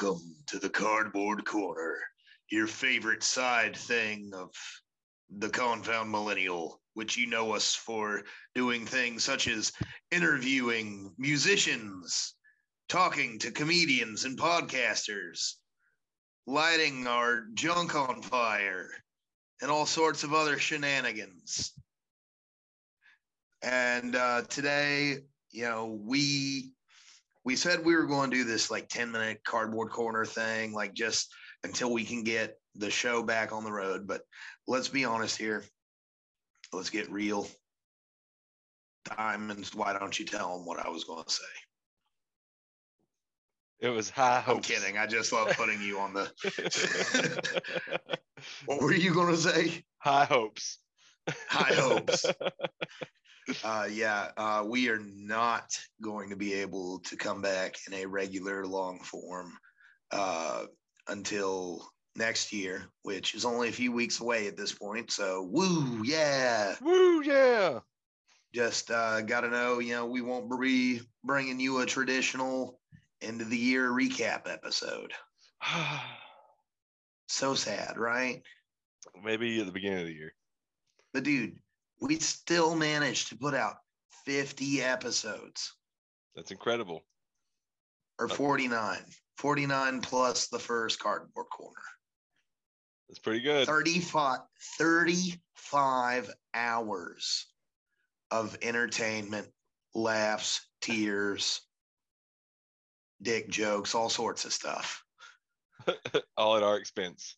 welcome to the Cardboard Corner, your favorite side thing of the Confound Millennial, which you know us for doing things such as interviewing musicians, talking to comedians and podcasters, lighting our junk on fire, and all sorts of other shenanigans. And uh, today, you know, we we said we were going to do this like 10 minute cardboard corner thing, like just until we can get the show back on the road. But let's be honest here. Let's get real. Diamondz, why don't you tell them what I was going to say? It was high hopes. I'm kidding. I just love putting you on the. what were you going to say? high hopes. High hopes. Uh, yeah, uh, we are not going to be able to come back in a regular long form uh, until next year, which is only a few weeks away at this point. So, woo, yeah. Woo, yeah. Just uh, got to know, you know, we won't be bringing you a traditional end of the year recap episode. So sad, right? Maybe at the beginning of the year. But, dude, we still managed to put out 50 episodes. That's incredible. or Uh, 49 49 plus the first cardboard corner That's pretty good. 35 35 hours of entertainment laughs tears dick jokes all sorts of stuff All at our expense.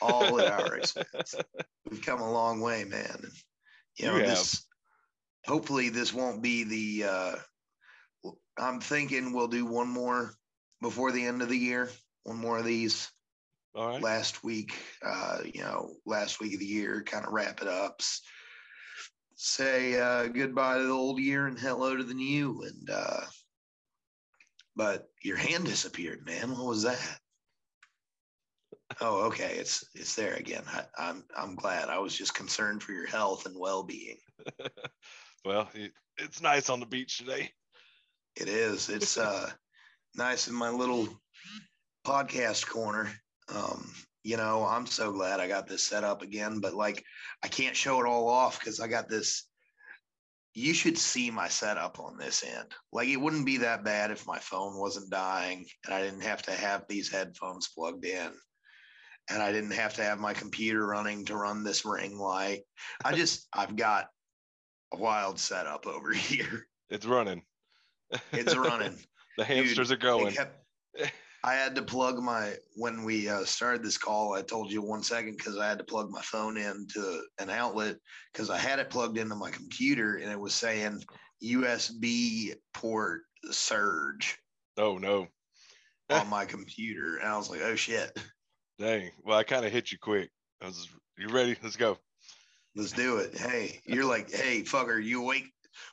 all at our expense we've come a long way man you know You this hopefully this won't be the uh i'm thinking we'll do one more before the end of the year one more of these All right. last week, uh, you know, last week of the year, kind of wrap it up, say uh, goodbye to the old year and hello to the new. And, uh, but your hand disappeared, man. What was that? Oh, okay. It's, it's there again. I, I'm, I'm glad. I was just concerned for your health and well-being. well, it, it's nice on the beach today. It is. It's, uh, nice in my little podcast corner. Um, you know, I'm so glad I got this set up again, but like I can't show it all off because I got this. You should see my setup on this end. Like it wouldn't be that bad if my phone wasn't dying and I didn't have to have these headphones plugged in. And I didn't have to have my computer running to run this ring light. I just I've got a wild setup over here. It's running. It's running. the hamsters are going. kept- I had to plug my when we uh, started this call. I told you one second because I had to plug my phone into an outlet because I had it plugged into my computer and it was saying USB port surge oh no. on my computer, and I was like, "Oh shit, Dang. Well, I kind of hit you quick. I was you ready? Let's go. let's do it." Hey, you're like, "Hey, fucker, you awake?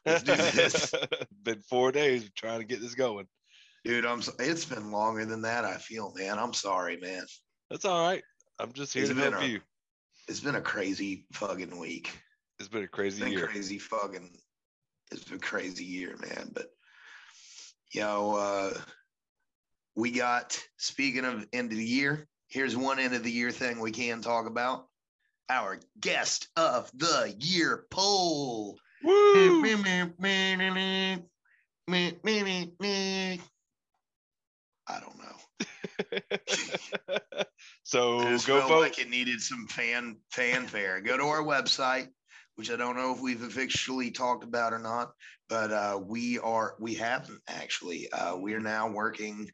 Let's do this, Been four days trying to get this going. dude." I'm. It's been longer than that. I feel, man. I'm sorry, man. That's all right. I'm just here It's to help a- you. It's been a crazy fucking week. It's been a It's crazy been year. crazy fucking it's been a crazy year, man. But you know, uh we got speaking of end of the year, here's one end of the year thing we can talk about. Our guest of the year poll. Woo! I don't know. so go felt vote. like it needed some fan fanfare. Go to our website, which I don't know if we've officially talked about or not, but uh, we are we haven't actually. Uh, we are now working.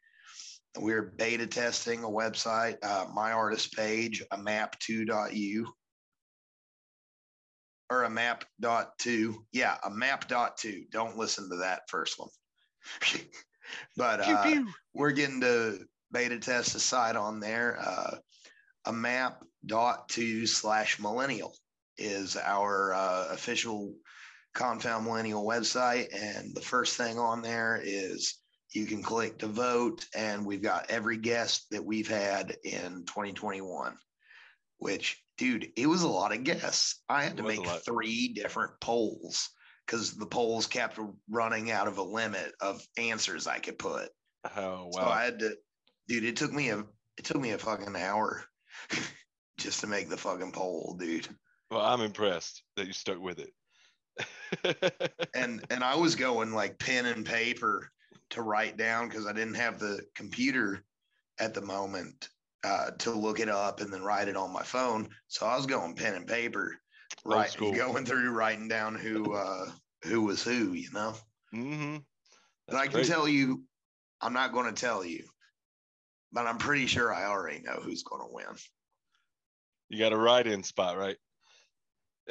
We're beta testing a website, uh, my artist page, a map2.u or a map dot two. Yeah, a map dot two. Don't listen to that first one. but Pew, uh, pew. we're getting to beta test a site on there. Uh, a map dot two slash millennial is our uh, official confound millennial website. And the first thing on there is you can click to vote. And we've got every guest that we've had in 2021, which, dude, it was a lot of guests. I had It to make three different polls because the polls kept running out of a limit of answers I could put. Oh wow! So I had to, dude, it took me a it took me a fucking hour just to make the fucking poll, dude. Well, I'm impressed that you stuck with it. And and I was going like pen and paper to write down because I didn't have the computer at the moment uh, to look it up and then write it on my phone. So I was going pen and paper, right? Going through writing down who uh, who was who, you know. Mm-hmm. But I can tell you, I'm not going to tell you, but I'm pretty sure I already know who's going to win. you got a write-in spot, right?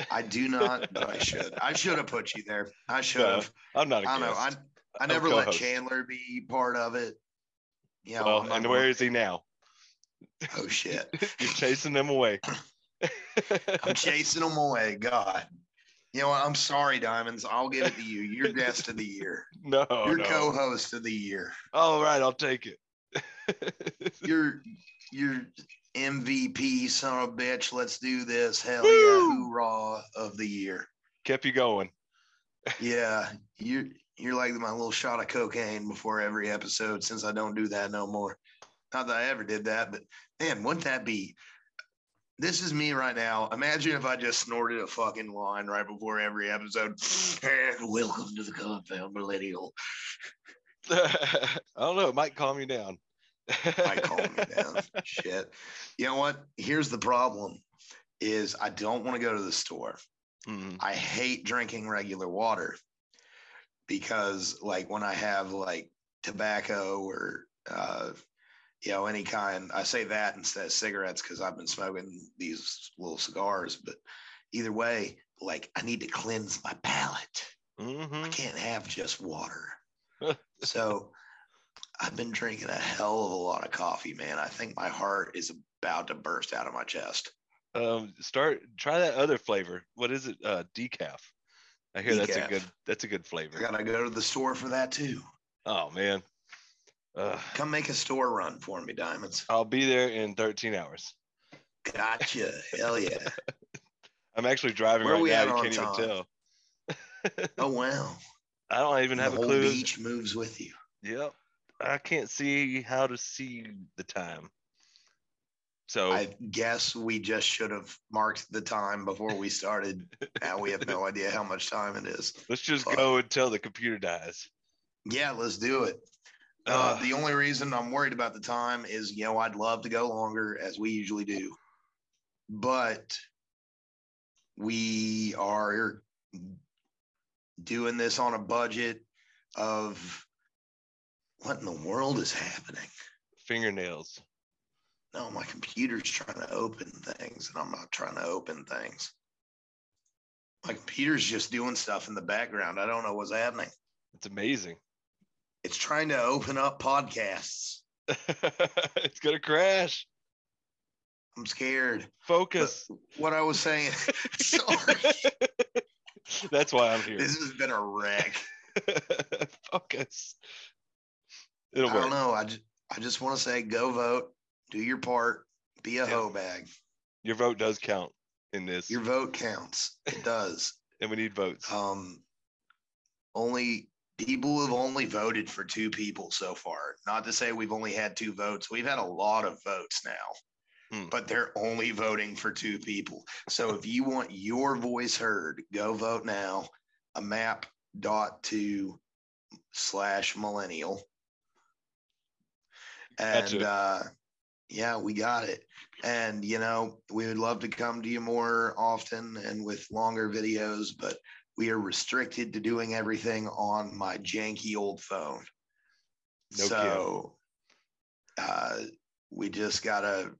I do not, but I should. I should have put you there. I should No, have. I'm not a I don't know. I guest. I I'm never let co-host. Chandler be part of it. Yeah. Well, and where is he now? Oh shit! You're chasing them away. I'm chasing them away. God. You know what? I'm sorry, Diamondz. I'll give it to you. You're guest of the year. no, You're no. co-host of the year. All right, I'll take it. You're you're MVP, son of a bitch. Let's do this. Hell Woo! yeah, hoorah of the year. Kept you going. Yeah, you're you're like my little shot of cocaine before every episode since I don't do that no more. Not that I ever did that, but man, wouldn't that be? This is me right now. Imagine if I just snorted a fucking line right before every episode. And welcome to the compound millennial. I don't know. It might calm you down. Might calm me down. Shit. You know what? Here's the problem: is I don't want to go to the store. Mhm. I hate drinking regular water because like when I have like tobacco or uh you know any kind I say that instead of cigarettes because I've been smoking these little cigars but either way like I need to cleanse my palate I Mhm. can't have just water so I've been drinking a hell of a lot of coffee man I think my heart is about to burst out of my chest Um, start try that other flavor. What is it? Uh, decaf. I hear that's a good that's a good I flavor. gotta go to the store for that too Oh man. Uh, come make a store run for me Diamondz I'll be there in 13 hours. Gotcha. Hell yeah. I'm actually driving Where right we now. at You can't even tell. Oh wow. I don't even have a whole clue. beach moves with you. Yep. I can't see how to see the time. So I guess we just should have marked the time before we started. now we have no idea how much time it is. let's just fuck. go until the computer dies. Yeah, let's do it. Uh, Uh, the only reason I'm worried about the time is, you know, I'd love to go longer as we usually do, but we are doing this on a budget of what in the world is happening? fingernails. No, my computer's trying to open things and I'm not trying to open things. My computer's just doing stuff in the background. I don't know what's happening. It's amazing. It's trying to open up podcasts. it's gonna crash. I'm scared. Focus. What I was saying, sorry, That's why I'm here. this has been a wreck. Focus. It'll I don't know. I just, I just want to say go vote, do your part, be a Yeah. hoe bag. Your vote does count in this, Your vote counts. It does. and we need votes. um only people have only voted for two people so far not to say we've only had two votes we've had a lot of votes now Hmm. but they're only voting for two people so if you want your voice heard go vote now a map dot to slash millennial and Gotcha. uh yeah we got it. And you know we would love to come to you more often and with longer videos but we are restricted to doing everything on my janky old phone. No so uh we just gotta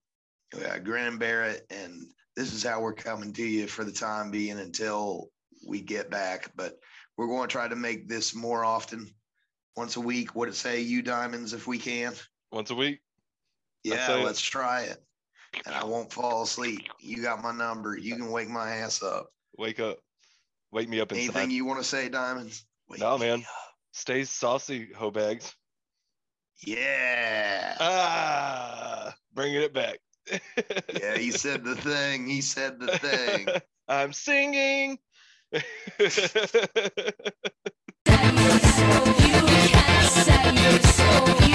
uh, grin and bear it and this is how we're coming to you for the time being until we get back. But we're going to try to make this more often. Once a week what would it say you Diamondz if we can? Once a week. Yeah, let's try it. And I won't fall asleep. You got my number. You can wake my ass up. Wake up. Wake me up inside. Anything you want to say, Diamondz? Wake no, man. Up. Stay saucy, hoe bags. Yeah. Ah, bringing it back. yeah, he said the thing. He said the thing. I'm singing. you can say so